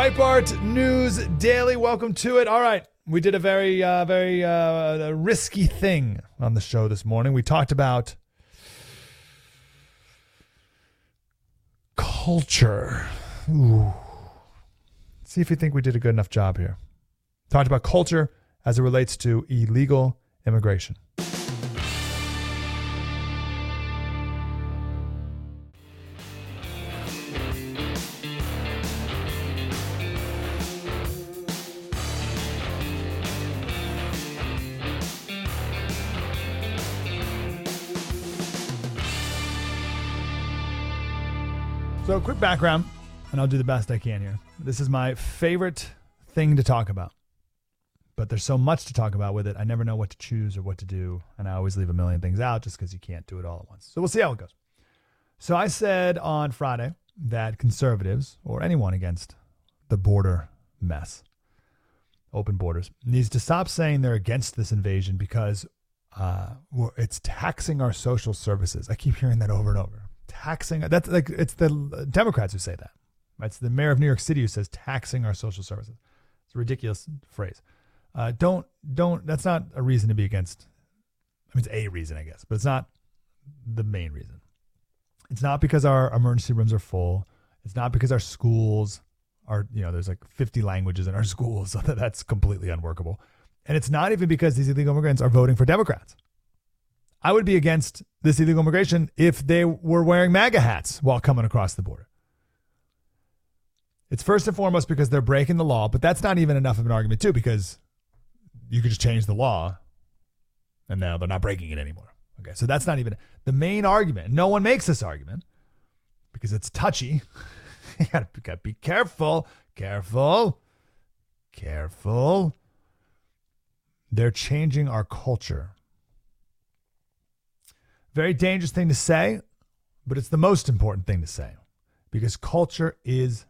Breitbart News Daily. Welcome to it. All right. We did a very, uh, very uh, risky thing on the show this morning. We talked about culture. Ooh. See if you think we did a good enough job here. Talked about culture as it relates to illegal immigration. Background, and I'll do the best I can here. This is my favorite thing to talk about, but there's so much to talk about with it. I never know what to choose or what to do, and I always leave a million things out just because you can't do it all at once. So, we'll see how it goes. So, I said on Friday that conservatives or anyone against the border mess, open borders, needs to stop saying they're against this invasion because uh, it's taxing our social services. I keep hearing that over and over taxing. That's like it's the Democrats who say that. It's the mayor of New York City who says taxing our social services. It's a ridiculous phrase. Uh, don't don't. That's not a reason to be against. I mean, it's a reason, I guess, but it's not the main reason. It's not because our emergency rooms are full. It's not because our schools are, you know, there's like 50 languages in our schools, so that's completely unworkable. And it's not even because these illegal immigrants are voting for Democrats. I would be against this illegal immigration if they were wearing MAGA hats while coming across the border. It's first and foremost because they're breaking the law, but that's not even enough of an argument, too, because you could just change the law and now they're not breaking it anymore. Okay, so that's not even the main argument. No one makes this argument because it's touchy. you gotta, gotta be careful, careful, careful. They're changing our culture. Very dangerous thing to say, but it's the most important thing to say because culture is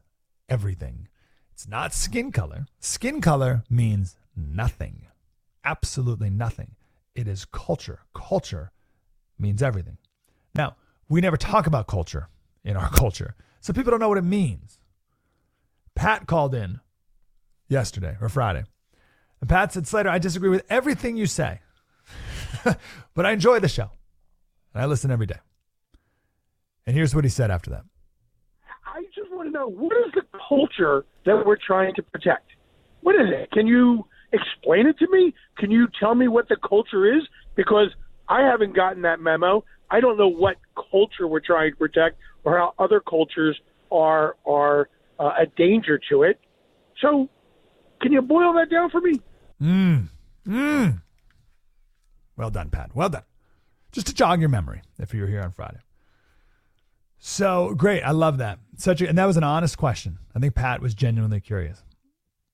everything. It's not skin color. Skin color means nothing, absolutely nothing. It is culture. Culture means everything. Now, we never talk about culture in our culture, so people don't know what it means. Pat called in yesterday or Friday, and Pat said, Slater, I disagree with everything you say, but I enjoy the show. And I listen every day. And here's what he said after that. I just want to know what is the culture that we're trying to protect? What is it? Can you explain it to me? Can you tell me what the culture is? Because I haven't gotten that memo. I don't know what culture we're trying to protect or how other cultures are are uh, a danger to it. So, can you boil that down for me? Mm. Mm. Well done, Pat. Well done just to jog your memory if you were here on Friday. So great. I love that. Such a, and that was an honest question. I think Pat was genuinely curious.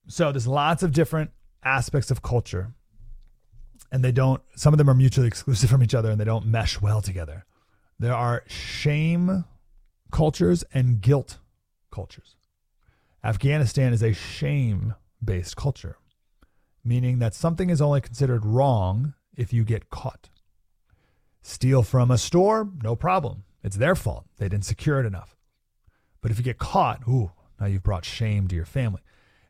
So there's lots of different aspects of culture and they don't, some of them are mutually exclusive from each other and they don't mesh well together. There are shame cultures and guilt cultures. Afghanistan is a shame based culture, meaning that something is only considered wrong if you get caught. Steal from a store, no problem. It's their fault. They didn't secure it enough. But if you get caught, ooh, now you've brought shame to your family.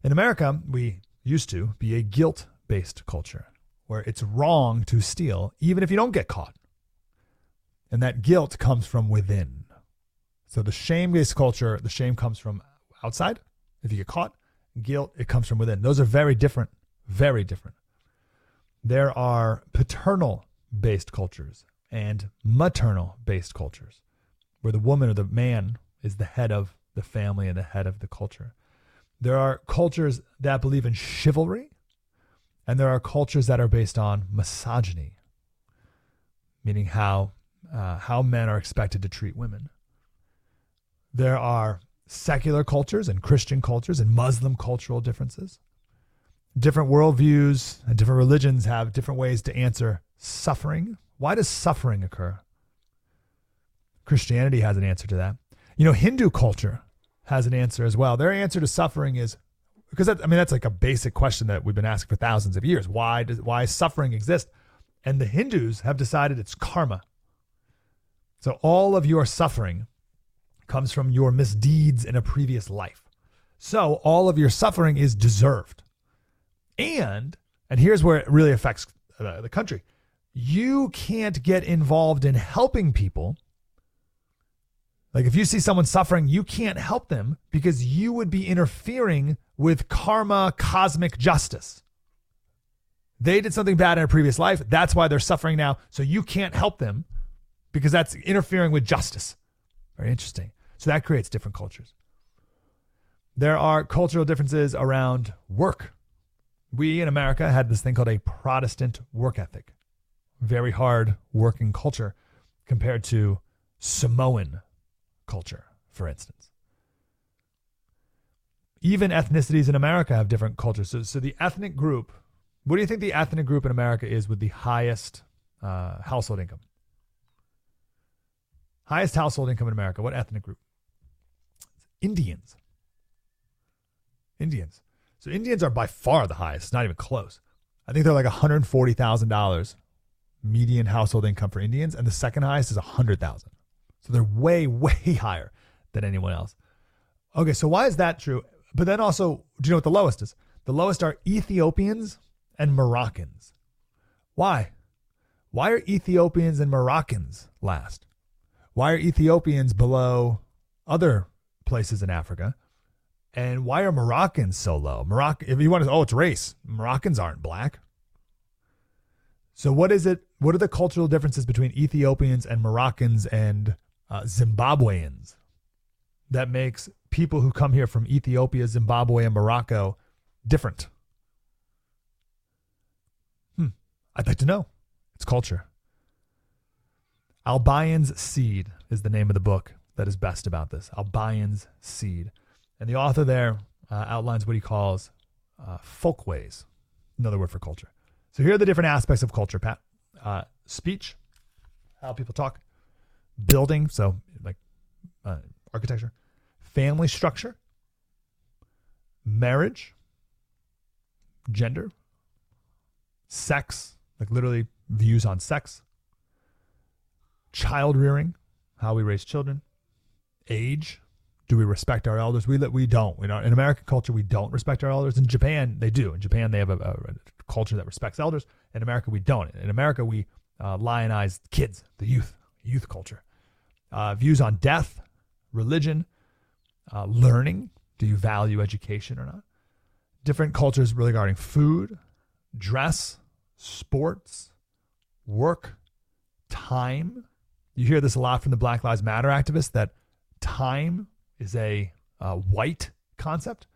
In America, we used to be a guilt based culture where it's wrong to steal, even if you don't get caught. And that guilt comes from within. So the shame based culture, the shame comes from outside. If you get caught, guilt, it comes from within. Those are very different, very different. There are paternal based cultures and maternal based cultures, where the woman or the man is the head of the family and the head of the culture. There are cultures that believe in chivalry, and there are cultures that are based on misogyny, meaning how, uh, how men are expected to treat women. There are secular cultures and Christian cultures and Muslim cultural differences. Different worldviews and different religions have different ways to answer suffering why does suffering occur? Christianity has an answer to that. You know, Hindu culture has an answer as well. Their answer to suffering is because that, I mean that's like a basic question that we've been asking for thousands of years. Why does why suffering exist? And the Hindus have decided it's karma. So all of your suffering comes from your misdeeds in a previous life. So all of your suffering is deserved. And, and here's where it really affects the country you can't get involved in helping people. Like if you see someone suffering, you can't help them because you would be interfering with karma, cosmic justice. They did something bad in a previous life. That's why they're suffering now. So you can't help them because that's interfering with justice. Very interesting. So that creates different cultures. There are cultural differences around work. We in America had this thing called a Protestant work ethic, very hard working culture compared to Samoan culture, for instance. Even ethnicities in America have different cultures. So, so the ethnic group, what do you think the ethnic group in America is with the highest uh, household income? Highest household income in America. What ethnic group? Indians. Indians. So Indians are by far the highest. Not even close. I think they're like $140,000 median household income for Indians, and the second highest is a 100,000. So they're way, way higher than anyone else. Okay, so why is that true? But then also, do you know what the lowest is? The lowest are Ethiopians and Moroccans. Why? Why are Ethiopians and Moroccans last? Why are Ethiopians below other places in Africa? And why are Moroccans so low? Morocco, if you want to, oh, it's race. Moroccans aren't black. So what is it? What are the cultural differences between Ethiopians and Moroccans and uh, Zimbabweans that makes people who come here from Ethiopia, Zimbabwe, and Morocco different? Hmm. I'd like to know. It's culture. Albion's Seed is the name of the book that is best about this. Albion's Seed. And the author there uh, outlines what he calls uh, folkways, another word for culture. So here are the different aspects of culture, Pat. Uh, speech, how people talk, building, so like uh, architecture, family structure, marriage, gender, sex, like literally views on sex, child rearing, how we raise children, age, do we respect our elders? We we don't. Know, in American culture, we don't respect our elders. In Japan, they do. In Japan, they have a, a culture that respects elders. In America, we don't. In America, we uh, lionize kids, the youth, youth culture. Uh, views on death, religion, uh, learning. Do you value education or not? Different cultures regarding food, dress, sports, work, time. You hear this a lot from the Black Lives Matter activists that time is a uh, white concept,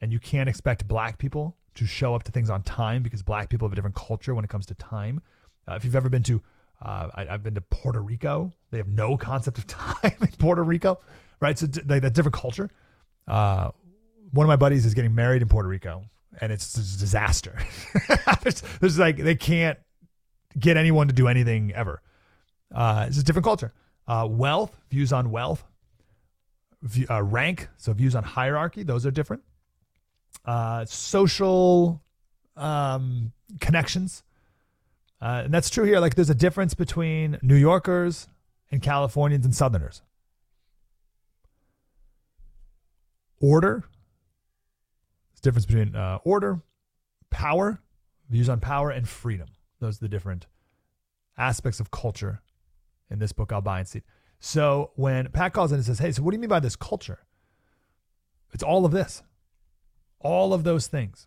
and you can't expect black people to show up to things on time because black people have a different culture when it comes to time. Uh, if you've ever been to, uh, I, have been to Puerto Rico, they have no concept of time in Puerto Rico, right? So like that different culture. Uh, one of my buddies is getting married in Puerto Rico, and it's a disaster. there's, there's, like they can't get anyone to do anything ever. Uh, it's a different culture. Uh, wealth, views on wealth, uh, rank, so views on hierarchy, those are different. Uh, social um, connections, uh, and that's true here. Like, there's a difference between New Yorkers and Californians and Southerners. Order, there's difference between uh, order, power, views on power, and freedom. Those are the different aspects of culture in this book, Albion's Seed. So when Pat calls in and says, Hey, so what do you mean by this culture? It's all of this, all of those things.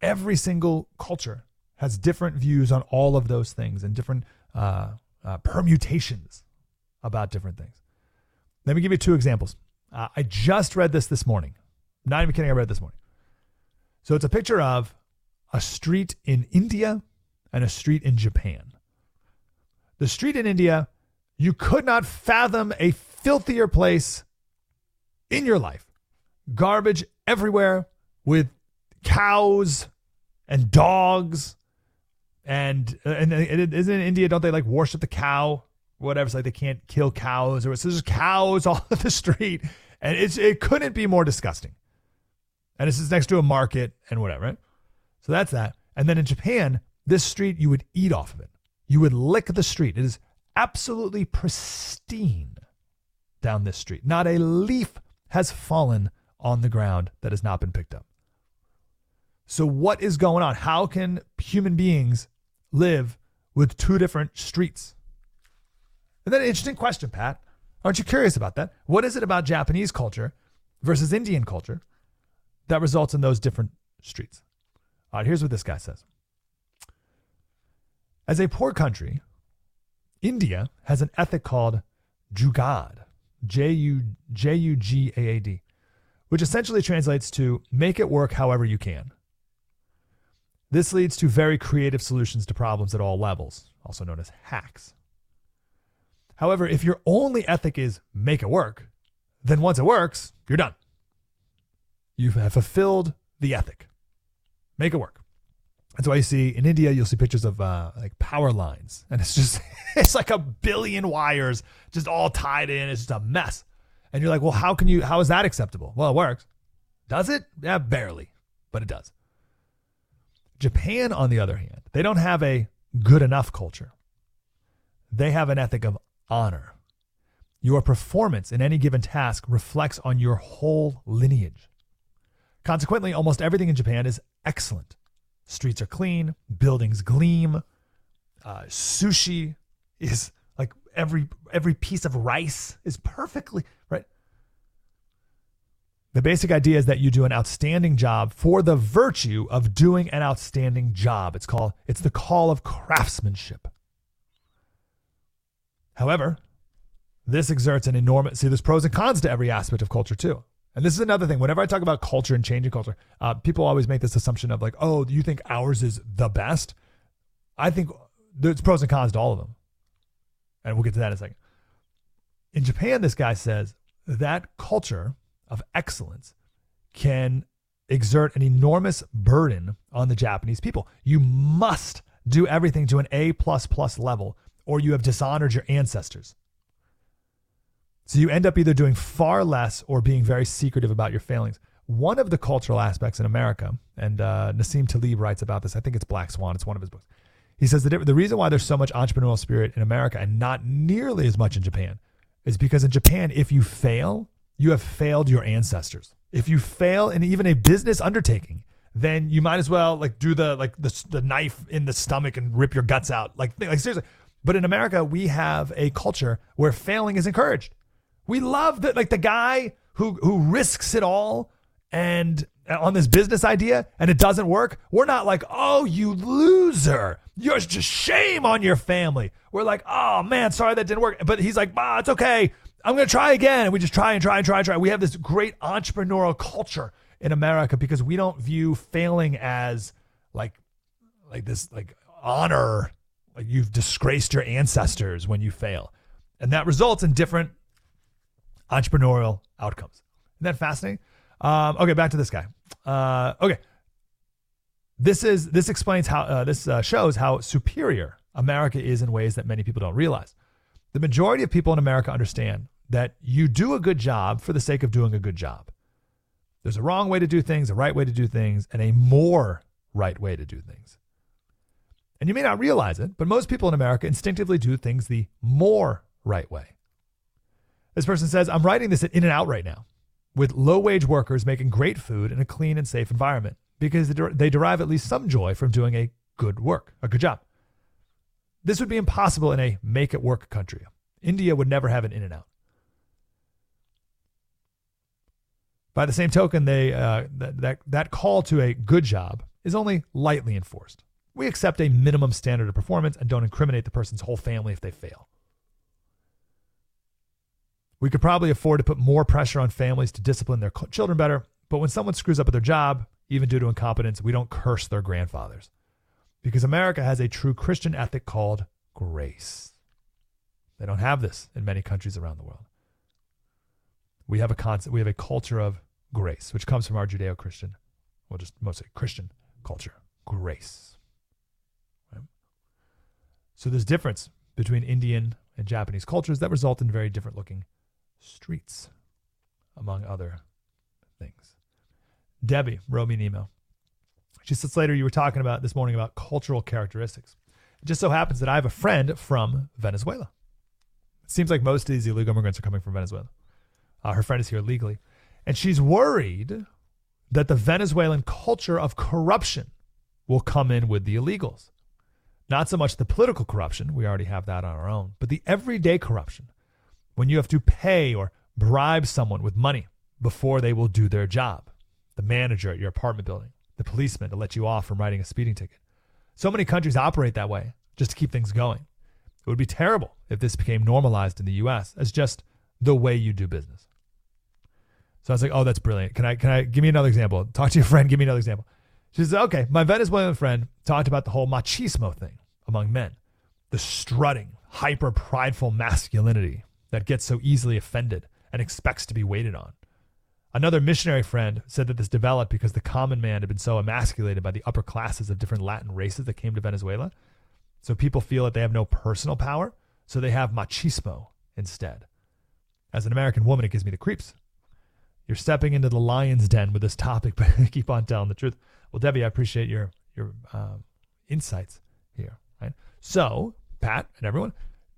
Every single culture has different views on all of those things and different uh, uh, permutations about different things. Let me give you two examples. Uh, I just read this this morning. Not even kidding, I read this morning. So it's a picture of a street in India and a street in Japan. The street in India you could not fathom a filthier place in your life. Garbage everywhere with cows and dogs. And and isn't in India, don't they like worship the cow? Whatever. It's like they can't kill cows or it's just cows all in the street. And it's it couldn't be more disgusting. And this is next to a market and whatever, right? So that's that. And then in Japan, this street you would eat off of it. You would lick the street. It is absolutely pristine down this street. Not a leaf has fallen on the ground that has not been picked up. So, what is going on? How can human beings live with two different streets? And then an interesting question, Pat. Aren't you curious about that? What is it about Japanese culture versus Indian culture that results in those different streets? All right, here's what this guy says. As a poor country, India has an ethic called Jugaad, J U J U G A A D, which essentially translates to make it work however you can. This leads to very creative solutions to problems at all levels, also known as hacks. However, if your only ethic is make it work, then once it works, you're done. You have fulfilled the ethic. Make it work. That's why you see in India, you'll see pictures of uh, like power lines, and it's just it's like a billion wires just all tied in. It's just a mess. And you're like, well, how can you? How is that acceptable? Well, it works. Does it? Yeah, barely, but it does. Japan, on the other hand, they don't have a good enough culture. They have an ethic of honor. Your performance in any given task reflects on your whole lineage. Consequently, almost everything in Japan is excellent. Streets are clean, buildings gleam, uh, sushi is like every every piece of rice is perfectly. The basic idea is that you do an outstanding job for the virtue of doing an outstanding job. It's called it's the call of craftsmanship. However, this exerts an enormous see there's pros and cons to every aspect of culture too. And this is another thing. Whenever I talk about culture and changing culture, uh, people always make this assumption of like, oh, you think ours is the best? I think there's pros and cons to all of them. And we'll get to that in a second. In Japan, this guy says that culture of excellence can exert an enormous burden on the Japanese people. You must do everything to an A plus plus level, or you have dishonored your ancestors. So you end up either doing far less or being very secretive about your failings. One of the cultural aspects in America, and uh, Nassim Taleb writes about this. I think it's Black Swan. It's one of his books. He says that the reason why there's so much entrepreneurial spirit in America and not nearly as much in Japan is because in Japan, if you fail, you have failed your ancestors. If you fail in even a business undertaking, then you might as well like do the like the, the knife in the stomach and rip your guts out. Like like seriously. But in America, we have a culture where failing is encouraged. We love that, like the guy who who risks it all and uh, on this business idea and it doesn't work. We're not like, oh, you loser. You're just shame on your family. We're like, oh man, sorry that didn't work. But he's like, ah, it's okay. I'm gonna try again. And we just try and try and try and try. We have this great entrepreneurial culture in America because we don't view failing as like like this like honor. Like you've disgraced your ancestors when you fail. And that results in different entrepreneurial outcomes. Isn't that fascinating? Um, okay, back to this guy. Uh, okay, this is this explains how uh, this uh, shows how superior America is in ways that many people don't realize. The majority of people in America understand that you do a good job for the sake of doing a good job. There's a wrong way to do things, a right way to do things, and a more right way to do things. And you may not realize it, but most people in America instinctively do things the more right way. This person says, I'm writing this at In-N-Out right now with low wage workers making great food in a clean and safe environment because they derive at least some joy from doing a good work, a good job. This would be impossible in a make it work country. India would never have an In-N-Out. By the same token, they, uh, that, that, that call to a good job is only lightly enforced. We accept a minimum standard of performance and don't incriminate the person's whole family if they fail. We could probably afford to put more pressure on families to discipline their children better, but when someone screws up at their job, even due to incompetence, we don't curse their grandfathers. Because America has a true Christian ethic called grace. They don't have this in many countries around the world. We have a concept, we have a culture of grace, which comes from our Judeo-Christian, well, just mostly Christian culture, grace. Right? So there's difference between Indian and Japanese cultures that result in very different looking streets, among other things. Debbie wrote me an email. She said, Slater, you were talking about this morning about cultural characteristics. It just so happens that I have a friend from Venezuela. It seems like most of these illegal immigrants are coming from Venezuela. Uh, her friend is here legally. And she's worried that the Venezuelan culture of corruption will come in with the illegals. Not so much the political corruption, we already have that on our own, but the everyday corruption. When you have to pay or bribe someone with money before they will do their job, the manager at your apartment building, the policeman to let you off from writing a speeding ticket. So many countries operate that way just to keep things going. It would be terrible if this became normalized in the US as just the way you do business. So I was like, oh, that's brilliant. Can I, can I, give me another example? Talk to your friend, give me another example. She says, okay, my Venezuelan friend talked about the whole machismo thing among men, the strutting, hyper prideful masculinity that gets so easily offended and expects to be waited on. Another missionary friend said that this developed because the common man had been so emasculated by the upper classes of different Latin races that came to Venezuela. So people feel that they have no personal power, so they have machismo instead. As an American woman, it gives me the creeps. You're stepping into the lion's den with this topic, but keep on telling the truth. Well, Debbie, I appreciate your your um, insights here. Right. So, Pat and everyone,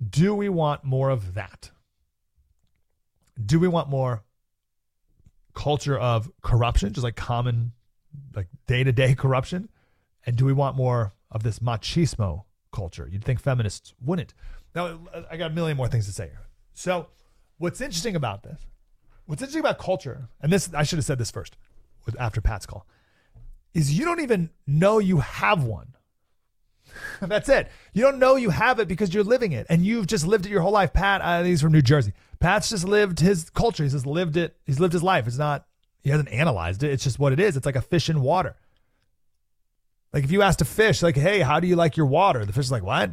do we want more of that? Do we want more culture of corruption, just like common, like day to day corruption? And do we want more of this machismo culture? You'd think feminists wouldn't. Now, I got a million more things to say here. So, what's interesting about this, what's interesting about culture, and this, I should have said this first after Pat's call, is you don't even know you have one. That's it. You don't know you have it because you're living it, and you've just lived it your whole life. Pat, uh, he's from New Jersey. Pat's just lived his culture. He's just lived it. He's lived his life. It's not. He hasn't analyzed it. It's just what it is. It's like a fish in water. Like if you asked a fish, like, "Hey, how do you like your water?" The fish is like, "What?"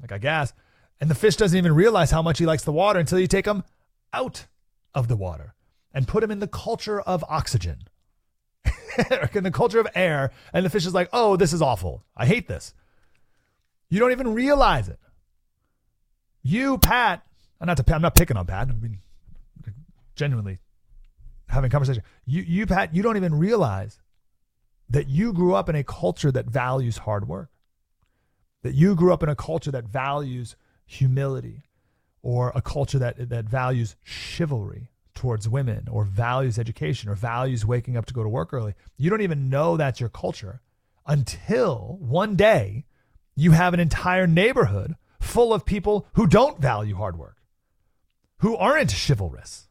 Like, I guess. And the fish doesn't even realize how much he likes the water until you take him out of the water and put him in the culture of oxygen, in the culture of air. And the fish is like, "Oh, this is awful. I hate this." You don't even realize it. You, Pat, I'm not, to, I'm not picking on Pat. I mean, genuinely having conversation. You, you, Pat, you don't even realize that you grew up in a culture that values hard work, that you grew up in a culture that values humility, or a culture that, that values chivalry towards women, or values education, or values waking up to go to work early. You don't even know that's your culture until one day you have an entire neighborhood full of people who don't value hard work, who aren't chivalrous,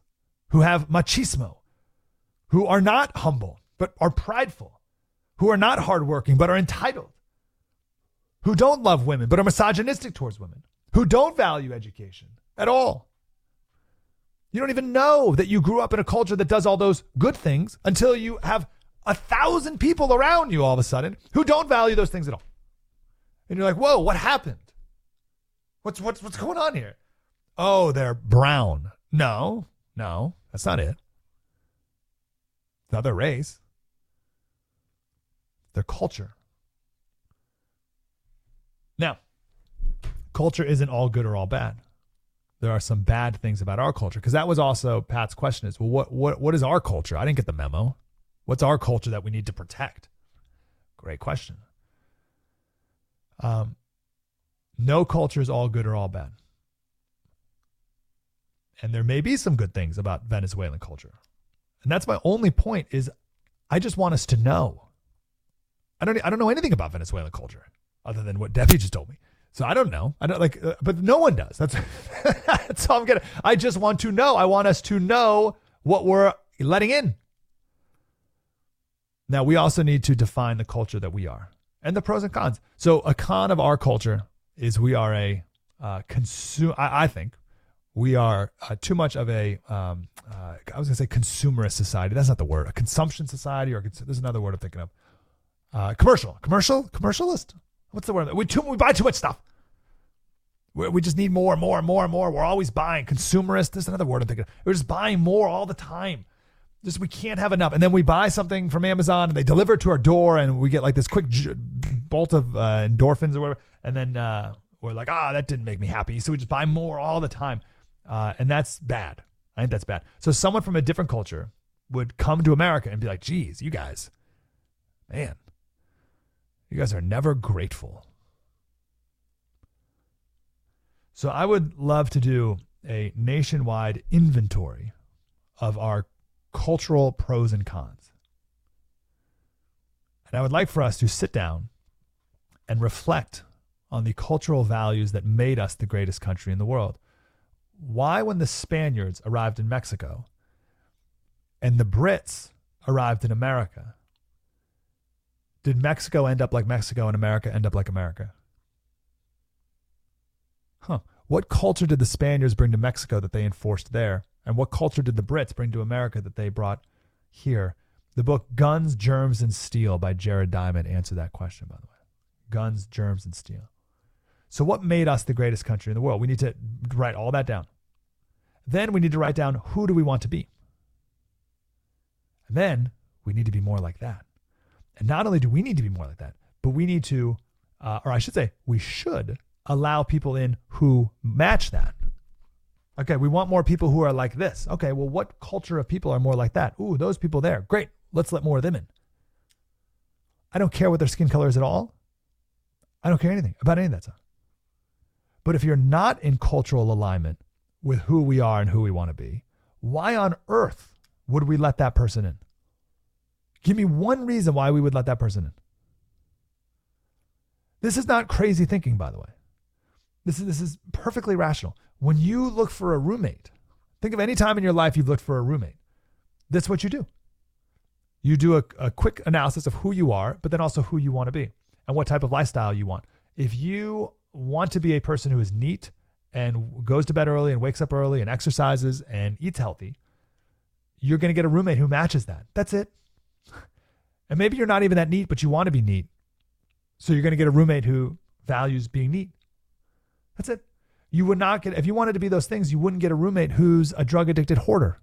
who have machismo, who are not humble, but are prideful, who are not hardworking, but are entitled, who don't love women, but are misogynistic towards women, who don't value education at all. You don't even know that you grew up in a culture that does all those good things until you have a thousand people around you all of a sudden who don't value those things at all. And you're like, whoa, what happened? What's what's what's going on here? Oh, they're brown. No, no, that's not it. It's not their race. Their culture. Now, culture isn't all good or all bad. There are some bad things about our culture because that was also Pat's question is, well, what what what is our culture? I didn't get the memo. What's our culture that we need to protect? Great question. Um, no culture is all good or all bad. And there may be some good things about Venezuelan culture. And that's my only point is I just want us to know. I don't I don't know anything about Venezuelan culture other than what Debbie just told me. So I don't know. I don't like uh, but no one does. That's that's all I'm getting. I just want to know. I want us to know what we're letting in. Now we also need to define the culture that we are and the pros and cons. So a con of our culture is we are a uh, consume. I, I, think we are uh, too much of a. Um, uh, I was to say consumerist society. That's not the word. A consumption society, or cons- there's another word I'm thinking of. Uh, commercial, commercial, commercialist. What's the word? We too we buy too much stuff. We, just need more and more and more and more. We're always buying. Consumerist. There's another word I'm thinking. Of. We're just buying more all the time just we can't have enough. And then we buy something from Amazon and they deliver it to our door and we get like this quick j- bolt of uh, endorphins or whatever. And then uh, we're like, ah, oh, that didn't make me happy. So we just buy more all the time. Uh, and that's bad. I think that's bad. So someone from a different culture would come to America and be like, geez, you guys, man, you guys are never grateful. So I would love to do a nationwide inventory of our cultural pros and cons. And I would like for us to sit down and reflect on the cultural values that made us the greatest country in the world. Why, when the Spaniards arrived in Mexico and the Brits arrived in America, did Mexico end up like Mexico and America end up like America? Huh. What culture did the Spaniards bring to Mexico that they enforced there? And what culture did the Brits bring to America that they brought here? The book Guns, Germs, and Steel by Jared Diamond answered that question, by the way. Guns, Germs, and Steel. So, what made us the greatest country in the world? We need to write all that down. Then we need to write down who do we want to be? And then we need to be more like that. And not only do we need to be more like that, but we need to, uh, or I should say, we should allow people in who match that. Okay, we want more people who are like this. Okay, well, what culture of people are more like that? Ooh, those people there. Great. Let's let more of them in. I don't care what their skin color is at all. I don't care anything about any of that stuff. But if you're not in cultural alignment with who we are and who we want to be, why on earth would we let that person in? Give me one reason why we would let that person in. This is not crazy thinking, by the way. This is, this is perfectly rational. When you look for a roommate, think of any time in your life you've looked for a roommate. That's what you do. You do a, a quick analysis of who you are, but then also who you want to be and what type of lifestyle you want. If you want to be a person who is neat and goes to bed early and wakes up early and exercises and eats healthy, you're going to get a roommate who matches that. That's it. And maybe you're not even that neat, but you want to be neat. So you're going to get a roommate who values being neat. That's it. You would not get, if you wanted to be those things, you wouldn't get a roommate who's a drug addicted hoarder.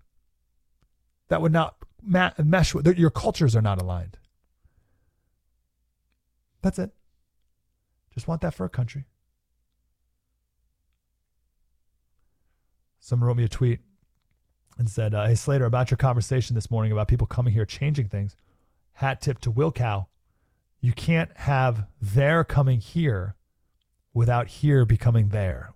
That would not ma- mesh with, your cultures are not aligned. That's it. Just want that for a country. Someone wrote me a tweet and said, uh, Hey, Slater, about your conversation this morning about people coming here changing things. Hat tip to Will Cow. You can't have their coming here without here becoming there.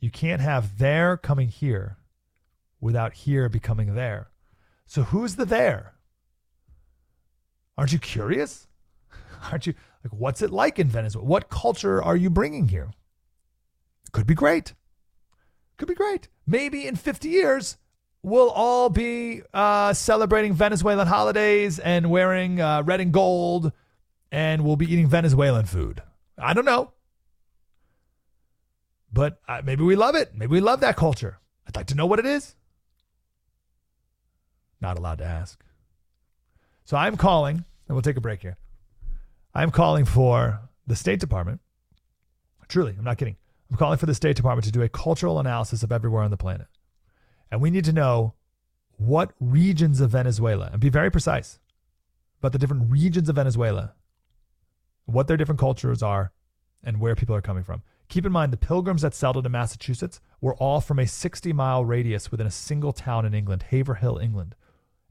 You can't have there coming here without here becoming there. So who's the there? Aren't you curious? Aren't you like what's it like in Venezuela? What culture are you bringing here? Could be great. Could be great. Maybe in 50 years we'll all be uh, celebrating Venezuelan holidays and wearing uh, red and gold and we'll be eating Venezuelan food. I don't know. But uh, maybe we love it. Maybe we love that culture. I'd like to know what it is. Not allowed to ask. So I'm calling, and we'll take a break here. I'm calling for the State Department. Truly, I'm not kidding. I'm calling for the State Department to do a cultural analysis of everywhere on the planet. And we need to know what regions of Venezuela, and be very precise about the different regions of Venezuela what their different cultures are, and where people are coming from. Keep in mind, the pilgrims that settled in Massachusetts were all from a 60 mile radius within a single town in England, Haverhill, England.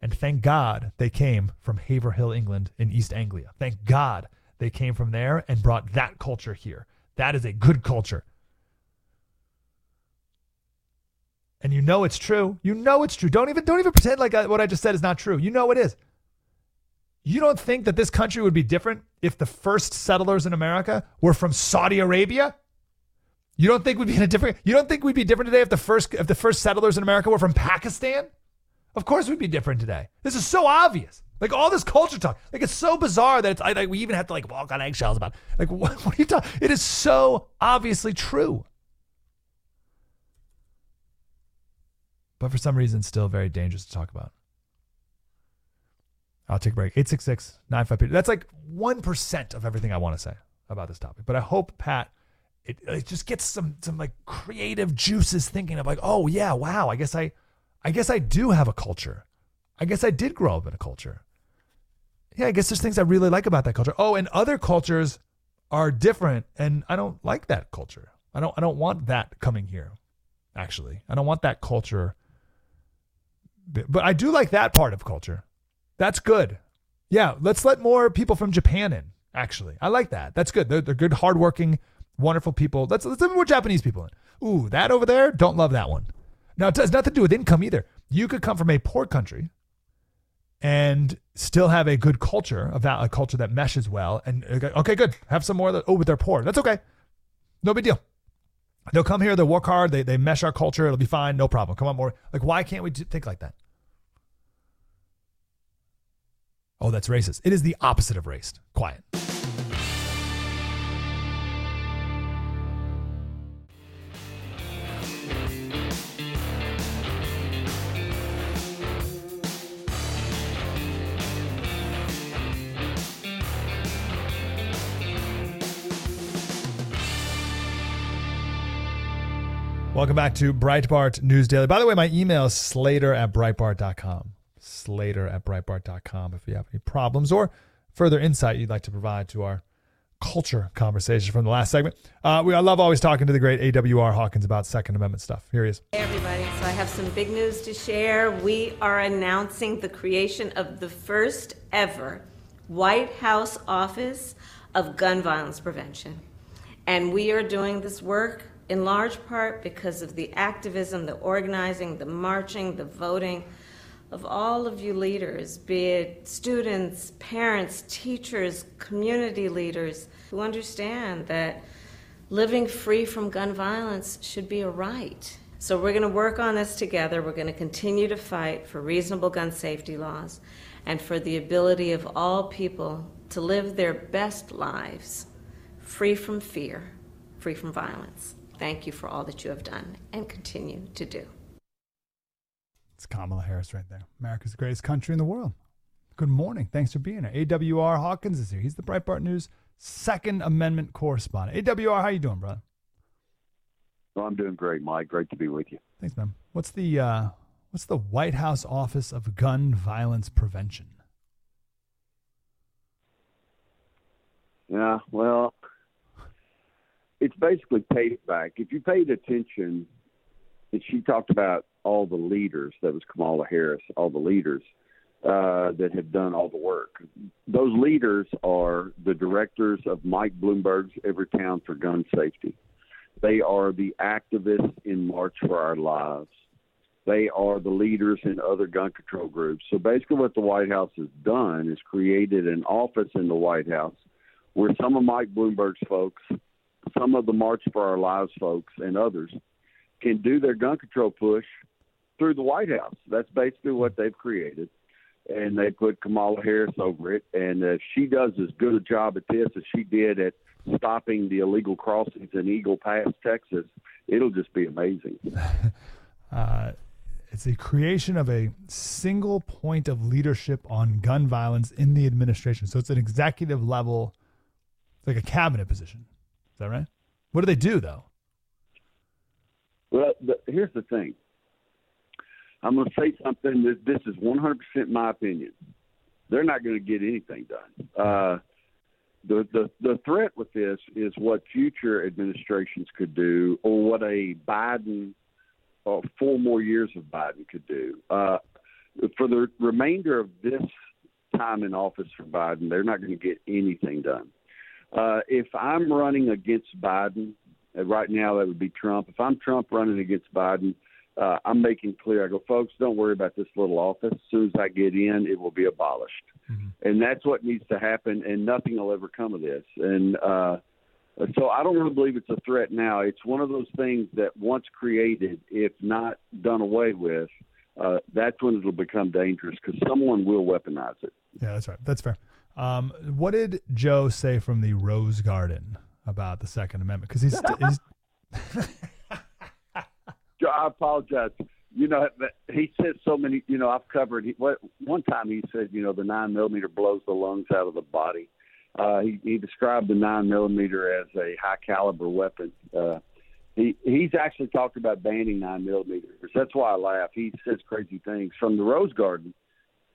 And thank God they came from Haverhill, England in East Anglia. Thank God they came from there and brought that culture here. That is a good culture. And you know it's true. You know it's true. Don't even don't even pretend like what I just said is not true. You know it is. You don't think that this country would be different if the first settlers in America were from Saudi Arabia? You don't think we'd be in a different you don't think we'd be different today if the first if the first settlers in America were from Pakistan? Of course we'd be different today. This is so obvious. Like all this culture talk, like it's so bizarre that it's like we even have to like walk on eggshells about. Like what, what are you talking? It is so obviously true. But for some reason, still very dangerous to talk about. I'll take a break. 866 95 That's like 1% of everything I want to say about this topic. But I hope, Pat, it, it just gets some some like creative juices thinking of like, oh yeah, wow, I guess I I guess I do have a culture. I guess I did grow up in a culture. Yeah, I guess there's things I really like about that culture. Oh, and other cultures are different and I don't like that culture. I don't I don't want that coming here. Actually. I don't want that culture. But I do like that part of culture. That's good. Yeah, let's let more people from Japan in. Actually, I like that. That's good. They're, they're good, hardworking, wonderful people. Let's let's let more Japanese people in. Ooh, that over there, don't love that one. Now, it has nothing to do with income either. You could come from a poor country and still have a good culture, a, culture that meshes well. And okay, okay, good. Have some more. Of the, oh, but they're poor. That's okay. No big deal. They'll come here. They'll work hard. They they mesh our culture. It'll be fine. No problem. Come on, more. Like, why can't we think like that? Oh, that's racist. It is the opposite of racist. Quiet. Welcome back to Breitbart News Daily. By the way, my email is slater at breitbart.com. Slater at breitbart.com if you have any problems or further insight you'd like to provide to our culture conversation from the last segment. Uh, we, I love always talking to the great AWR Hawkins about Second Amendment stuff. Here he is. Hey everybody, so I have some big news to share. We are announcing the creation of the first ever White House Office of Gun Violence Prevention. And we are doing this work in large part because of the activism, the organizing, the marching, the voting of all of you leaders, be it students, parents, teachers, community leaders, who understand that living free from gun violence should be a right. So we're going to work on this together. We're going to continue to fight for reasonable gun safety laws and for the ability of all people to live their best lives free from fear, free from violence. Thank you for all that you have done and continue to do. It's Kamala Harris right there. America's the greatest country in the world. Good morning. Thanks for being here. AWR Hawkins is here. He's the Breitbart News Second Amendment correspondent. AWR, how you doing, brother? Well, I'm doing great, Mike. Great to be with you. Thanks, man. What's the uh, what's the White House Office of Gun Violence Prevention? Yeah, well, it's basically payback. If you paid attention, and she talked about all the leaders, that was Kamala Harris, all the leaders uh, that have done all the work. Those leaders are the directors of Mike Bloomberg's Everytown for Gun Safety. They are the activists in March for Our Lives. They are the leaders in other gun control groups. So basically, what the White House has done is created an office in the White House where some of Mike Bloomberg's folks, some of the March for Our Lives folks, and others can do their gun control push through the White House. That's basically what they've created. And they put Kamala Harris over it. And if she does as good a job at this as she did at stopping the illegal crossings in Eagle Pass, Texas, it'll just be amazing. Uh, it's the creation of a single point of leadership on gun violence in the administration. So it's an executive level, it's like a cabinet position. Is that right? What do they do, though? Well, the, here's the thing. I'm going to say something that this is 100% my opinion. They're not going to get anything done. Uh, the, the the threat with this is what future administrations could do, or what a Biden, or four more years of Biden could do. Uh, for the remainder of this time in office for Biden, they're not going to get anything done. Uh, if I'm running against Biden, uh, right now that would be Trump. If I'm Trump running against Biden, uh, I'm making clear. I go, folks, don't worry about this little office. As soon as I get in, it will be abolished, mm-hmm. and that's what needs to happen. And nothing will ever come of this. And uh, so I don't really believe it's a threat now. It's one of those things that once created, if not done away with, uh, that's when it'll become dangerous because someone will weaponize it. Yeah, that's right. That's fair. Um, what did Joe say from the Rose Garden about the Second Amendment? Because he's, he's I apologize. You know, he said so many. You know, I've covered. He, one time he said, you know, the nine millimeter blows the lungs out of the body. Uh, he, he described the nine millimeter as a high caliber weapon. Uh, he he's actually talked about banning nine millimeters. That's why I laugh. He says crazy things. From the Rose Garden,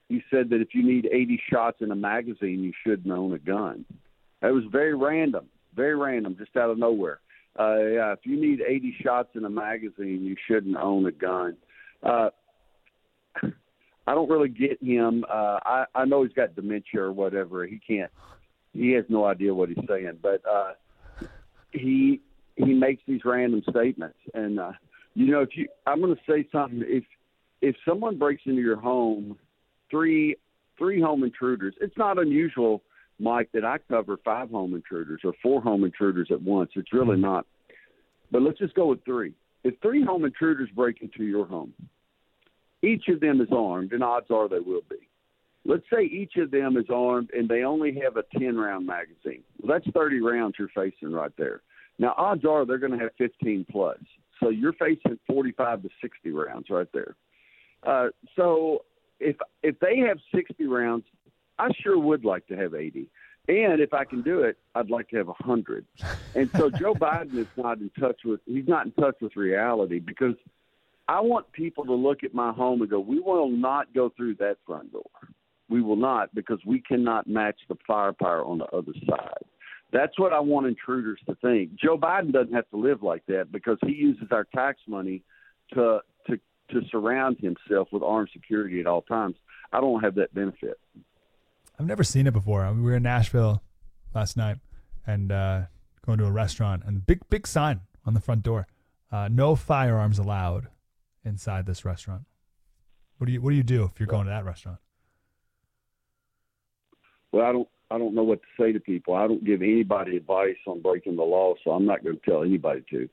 he said that if you need 80 shots in a magazine, you shouldn't own a gun. That was very random, very random, just out of nowhere. Uh, yeah, if you need 80 shots in a magazine, you shouldn't own a gun. Uh, I don't really get him. Uh, I, I know he's got dementia or whatever. He can't. He has no idea what he's saying, but uh, he he makes these random statements. And uh, you know, if you, I'm going to say something. If if someone breaks into your home, three three home intruders, it's not unusual, Mike, that I cover five home intruders or four home intruders at once. It's really not. But let's just go with three. If three home intruders break into your home, each of them is armed, and odds are they will be. Let's say each of them is armed and they only have a 10 round magazine. Well, that's 30 rounds you're facing right there. Now, odds are they're going to have 15 plus. So you're facing 45 to 60 rounds right there. Uh, so if if they have 60 rounds, I sure would like to have 80. And if I can do it, I'd like to have 100. And so Joe Biden is not in touch with he's not in touch with reality because I want people to look at my home and go, "We will not go through that front door. We will not because we cannot match the firepower on the other side." That's what I want intruders to think. Joe Biden doesn't have to live like that because he uses our tax money to to to surround himself with armed security at all times. I don't have that benefit. I've never seen it before. I mean, we were in Nashville last night and uh, going to a restaurant, and big big sign on the front door: uh, "No firearms allowed inside this restaurant." What do you What do you do if you're going to that restaurant? Well, I don't I don't know what to say to people. I don't give anybody advice on breaking the law, so I'm not going to tell anybody to.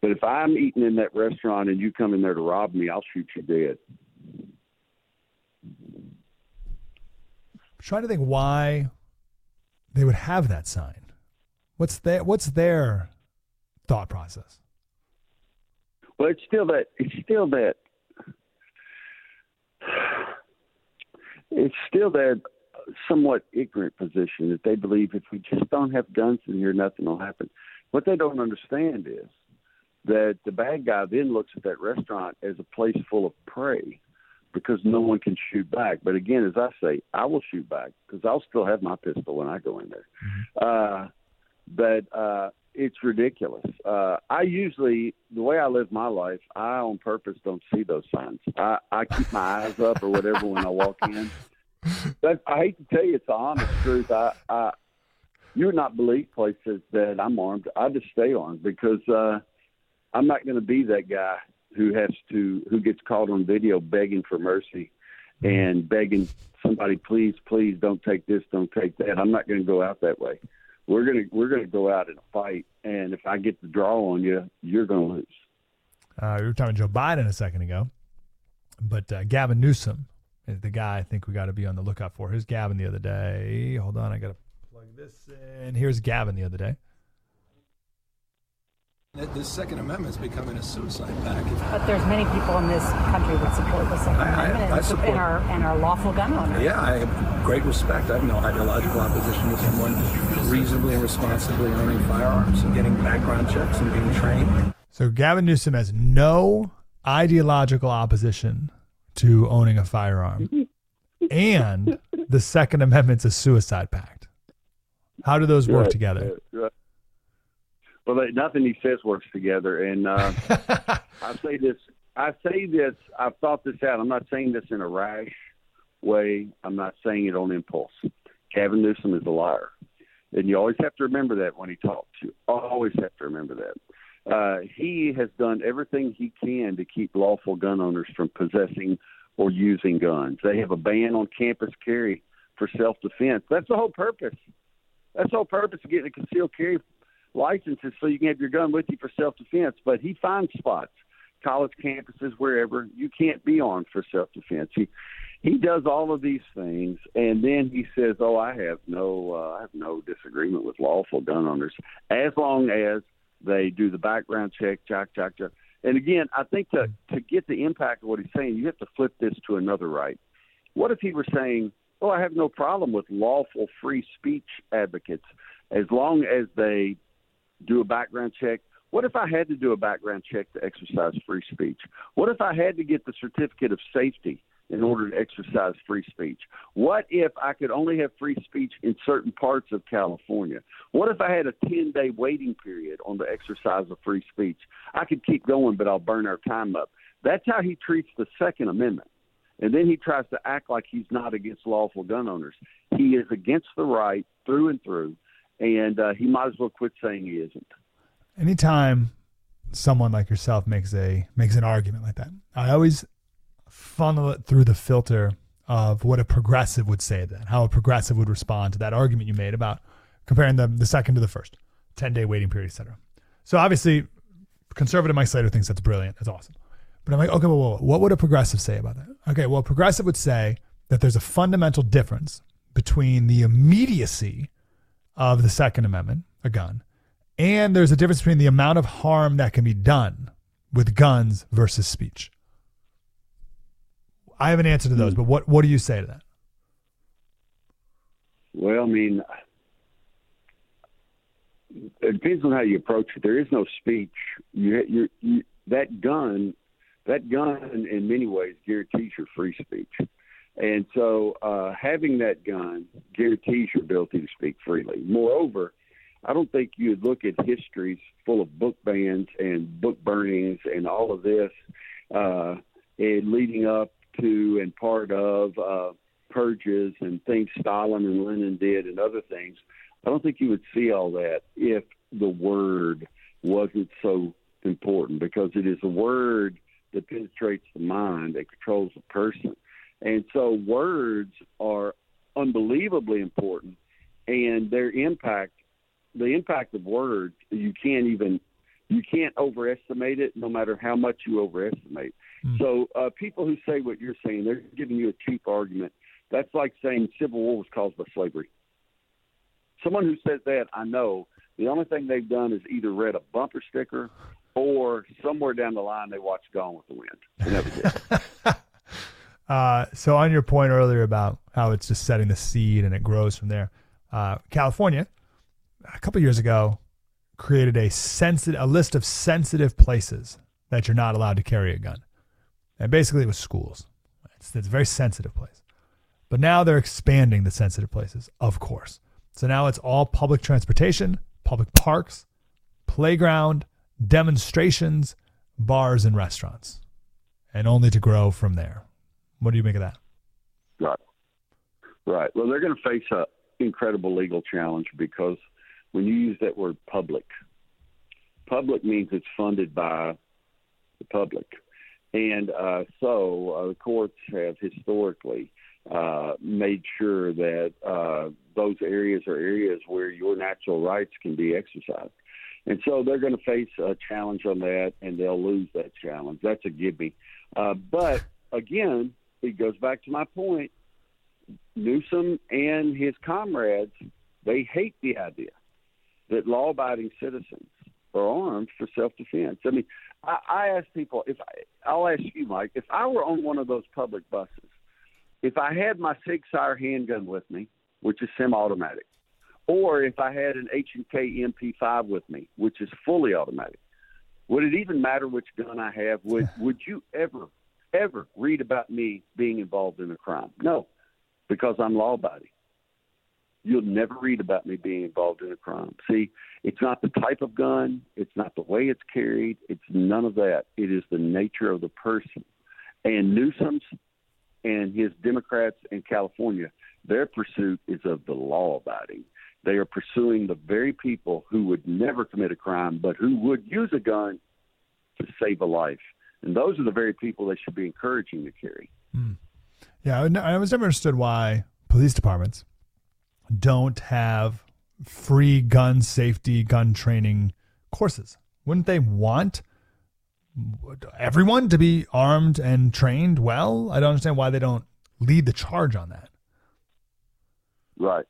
But if I'm eating in that restaurant and you come in there to rob me, I'll shoot you dead. I'm trying to think why they would have that sign. What's their What's their thought process? Well, it's still that. It's still that. It's still that somewhat ignorant position that they believe if we just don't have guns in here, nothing will happen. What they don't understand is that the bad guy then looks at that restaurant as a place full of prey because no one can shoot back. But again, as I say, I will shoot back because I'll still have my pistol when I go in there. Mm-hmm. Uh, but uh, it's ridiculous. Uh, I usually, the way I live my life, I on purpose don't see those signs. I, I keep my eyes up or whatever when I walk in. But I hate to tell you, it's the honest truth. I, I you would not believe places that I'm armed. I just stay armed because uh, I'm not going to be that guy who has to who gets caught on video begging for mercy and begging somebody, please, please don't take this, don't take that. I'm not going to go out that way. We're gonna we're gonna go out in a fight, and if I get the draw on you, you're going to lose. Uh, we were talking Joe Biden a second ago, but uh, Gavin Newsom is the guy I think we got to be on the lookout for. Here's Gavin the other day. Hold on, I got to plug this in. Here's Gavin the other day. The Second Amendment is becoming a suicide pact. But there's many people in this country that support the Second I- I- Amendment I and, support- and, are, and are lawful gun owners. Yeah, I have great respect. I have no ideological opposition to someone reasonably and responsibly owning firearms and getting background checks and being trained. So Gavin Newsom has no ideological opposition to owning a firearm, and the Second Amendment's a suicide pact. How do those work Right, together? right, right. Well, they, nothing he says works together, and uh, I say this. I say this. I've thought this out. I'm not saying this in a rash way. I'm not saying it on impulse. Gavin Newsom is a liar, and you always have to remember that when he talks. You always have to remember that. Uh, he has done everything he can to keep lawful gun owners from possessing or using guns. They have a ban on campus carry for self-defense. That's the whole purpose. That's the whole purpose of getting a concealed carry license is so you can have your gun with you for self-defense. But he finds spots, college campuses, wherever you can't be armed for self-defense. He he does all of these things, and then he says, "Oh, I have no, uh, I have no disagreement with lawful gun owners as long as they do the background check, check, check, check." And again, I think to to get the impact of what he's saying, you have to flip this to another right. What if he were saying, "Oh, I have no problem with lawful free speech advocates as long as they do a background check. What if I had to do a background check to exercise free speech? What if I had to get the certificate of safety in order to exercise free speech? What if I could only have free speech in certain parts of California? What if I had a 10 day waiting period on the exercise of free speech? I could keep going, but I'll burn our time up. That's how he treats the Second Amendment. And then he tries to act like he's not against lawful gun owners. He is against the right through and through and uh, he might as well quit saying he isn't. Anytime someone like yourself makes a makes an argument like that. I always funnel it through the filter of what a progressive would say then, how a progressive would respond to that argument you made about comparing the, the second to the first, 10 day waiting period, et cetera. So obviously, conservative Mike Slater thinks that's brilliant. That's awesome. But I'm like, okay, well, what would a progressive say about that? Okay, well, a progressive would say that there's a fundamental difference between the immediacy of the Second Amendment, a gun, and there's a difference between the amount of harm that can be done with guns versus speech. I have an answer to those, hmm. but what, what do you say to that? Well, I mean, it depends on how you approach it. There is no speech. You, you, you that gun, that gun, in many ways guarantees your free speech, and so uh, having that gun guarantees your ability to speak freely. Moreover, I don't think you'd look at histories full of book bans and book burnings and all of this, uh, and leading up to and part of uh, purges and things Stalin and Lenin did and other things. I don't think you would see all that if the word wasn't so important because it is a word that penetrates the mind that controls the person. And so words are unbelievably important and their impact the impact of words you can't even you can't overestimate it no matter how much you overestimate. Mm. So uh, people who say what you're saying, they're giving you a cheap argument. That's like saying Civil War was caused by slavery. Someone who says that, I know, the only thing they've done is either read a bumper sticker or somewhere down the line they watched Gone with the Wind. And that was it. Uh, so on your point earlier about how it's just setting the seed and it grows from there, uh, California, a couple years ago, created a sensitive a list of sensitive places that you're not allowed to carry a gun. And basically, it was schools. It's, it's a very sensitive place. But now they're expanding the sensitive places, of course. So now it's all public transportation, public parks, playground, demonstrations, bars, and restaurants, and only to grow from there. What do you make of that? Right. Right. Well, they're going to face an incredible legal challenge because when you use that word public, public means it's funded by the public. And uh, so uh, the courts have historically uh, made sure that uh, those areas are areas where your natural rights can be exercised. And so they're going to face a challenge on that, and they'll lose that challenge. That's a gimme. Uh, but again, it goes back to my point. Newsom and his comrades, they hate the idea that law-abiding citizens are armed for self-defense. I mean, I, I ask people if I, I'll ask you, Mike, if I were on one of those public buses, if I had my Sig Sauer handgun with me, which is semi-automatic, or if I had an H and K MP5 with me, which is fully automatic, would it even matter which gun I have? Would Would you ever, ever read about me being involved in a crime? No, because I'm law-abiding. You'll never read about me being involved in a crime. See, it's not the type of gun, it's not the way it's carried, it's none of that. It is the nature of the person. And Newsom's and his Democrats in California, their pursuit is of the law abiding. They are pursuing the very people who would never commit a crime, but who would use a gun to save a life. And those are the very people they should be encouraging to carry. Mm. Yeah, I was never understood why police departments don't have free gun safety, gun training courses? Wouldn't they want everyone to be armed and trained well? I don't understand why they don't lead the charge on that. Right.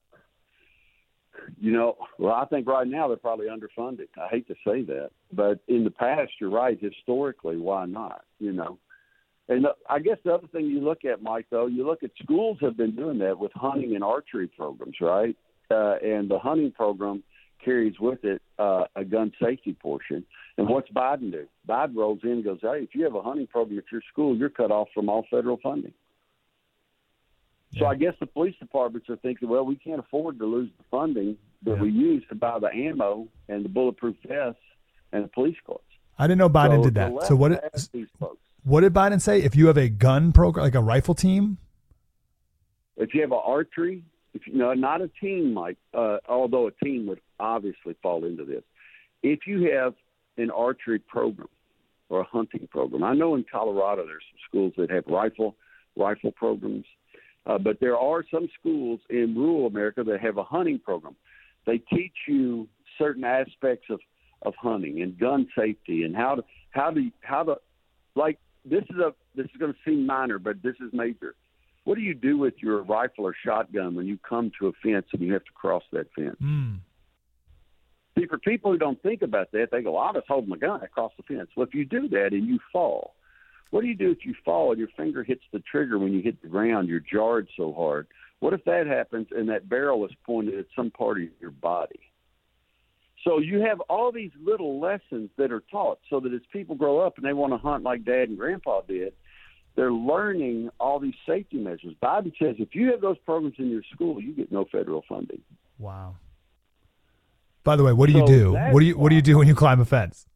You know, well, I think right now they're probably underfunded. I hate to say that, but in the past, you're right. Historically, why not? You know, and I guess the other thing you look at, Mike, though, you look at schools have been doing that with hunting and archery programs, right? Uh, and the hunting program carries with it uh, a gun safety portion. And what's Biden do? Biden rolls in and goes, "Hey, if you have a hunting program at your school, you're cut off from all federal funding." Yeah. So I guess the police departments are thinking, well, we can't afford to lose the funding that yeah. we use to buy the ammo and the bulletproof vests and the police cars. I didn't know Biden so did that. So what? these folks, what did Biden say? If you have a gun program, like a rifle team, if you have an archery, if you know, not a team, Mike, uh, although a team would obviously fall into this. If you have an archery program or a hunting program. I know in Colorado there's some schools that have rifle rifle programs, uh, but there are some schools in rural America that have a hunting program. They teach you certain aspects of of hunting and gun safety and how to how to how to like this is a this is going to seem minor, but this is major. What do you do with your rifle or shotgun when you come to a fence and you have to cross that fence? Mm. See, for people who don't think about that, they go, "I'll just hold my gun across the fence." Well, if you do that and you fall, what do you do if you fall and your finger hits the trigger when you hit the ground? You're jarred so hard. What if that happens and that barrel is pointed at some part of your body? So you have all these little lessons that are taught so that as people grow up and they want to hunt like dad and grandpa did, they're learning all these safety measures. Bobby says if you have those programs in your school, you get no federal funding. Wow. By the way, what do you do? What do you What do you do when you climb a fence?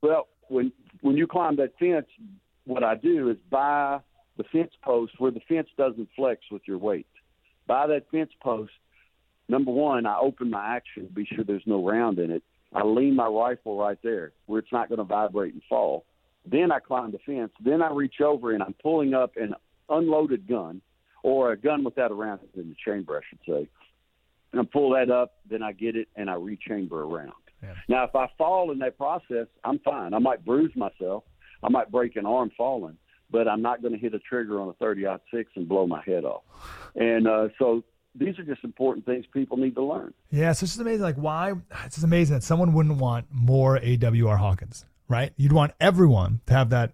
Well, when when you climb that fence, what I do is buy the fence post where the fence doesn't flex with your weight. Buy that fence post. Number one, I open my action, be sure there's no round in it. I lean my rifle right there where it's not going to vibrate and fall. Then I climb the fence. Then I reach over and I'm pulling up an unloaded gun or a gun without a round in the chamber, I should say. And I pull that up, then I get it and I rechamber around. Yeah. Now, if I fall in that process, I'm fine. I might bruise myself. I might break an arm falling, but I'm not going to hit a trigger on a 30 six and blow my head off. And uh, so these are just important things people need to learn. Yeah, so it's just amazing. Like, why? It's just amazing that someone wouldn't want more AWR Hawkins, right? You'd want everyone to have that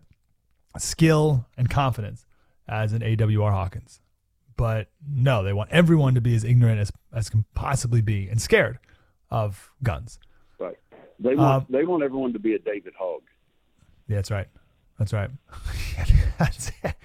skill and confidence as an AWR Hawkins. But no, they want everyone to be as ignorant as, as can possibly be and scared of guns. They want Um, they want everyone to be a David Hogg. Yeah, that's right. That's right. that's it.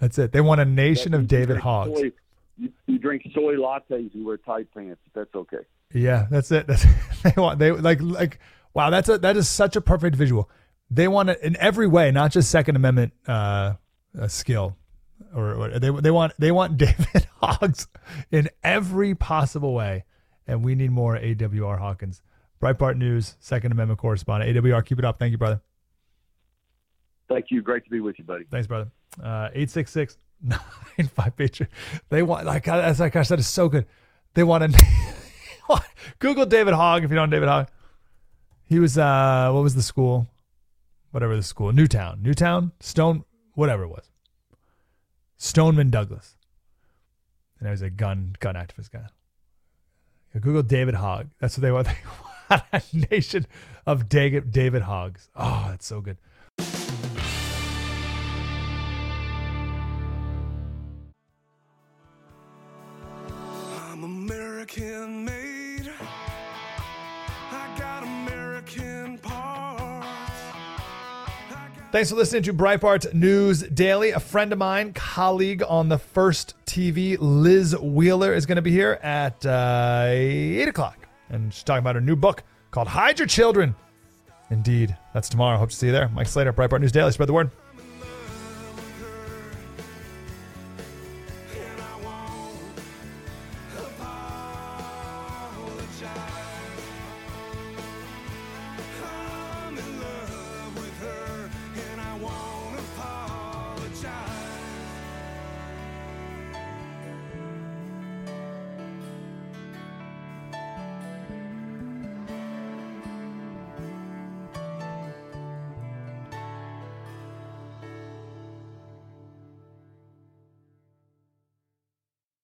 That's it. They want a nation of David Hoggs. Soy, you, you drink soy lattes and wear tight pants. That's okay. Yeah, that's it. That's they want they like like wow. That's a that is such a perfect visual. They want it in every way, not just Second Amendment uh, uh skill, or, or they they want they want David Hoggs in every possible way, and we need more AWR Hawkins. Breitbart News, Second Amendment correspondent. AWR, keep it up. Thank you, brother. Thank you. Great to be with you, buddy. Thanks, brother. Uh, eight six six nine five picture. They want like that's like gosh, that is so good. They want to Google David Hogg if you don't know David Hogg. He was uh what was the school? Whatever the school. Newtown. Newtown? Stone whatever it was. Stoneman Douglas. And he was a gun gun activist guy. Google David Hogg. That's what they want. They want nation of David David Hoggs. Oh, that's so good. I'm American made. I got American Thanks for listening to Breitbart News Daily. A friend of mine, colleague on the First TV, Liz Wheeler, is going to be here at uh, 8 o'clock. And she's talking about her new book called Hide Your Children. Indeed. That's tomorrow. Hope to see you there. Mike Slater, Breitbart News Daily. Spread the word.